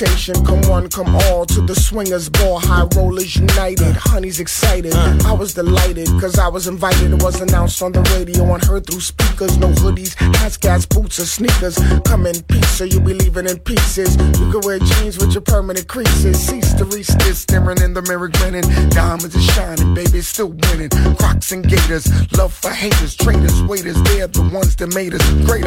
invitation. Come one, come all to the swingers ball. High rollers united. Honey's excited. I was delighted, cause I was invited. It was announced on the radio and heard through speakers. No hoodies, hats, gas, boots, or sneakers. Come in peace, you'll be leaving in pieces. You can wear jeans with your permanent creases. Cease to resist, staring in the mirror, grinning. Diamonds are shining, baby, still winning. Crocs and gators, love for haters, traitors, waiters. They're the ones that made us great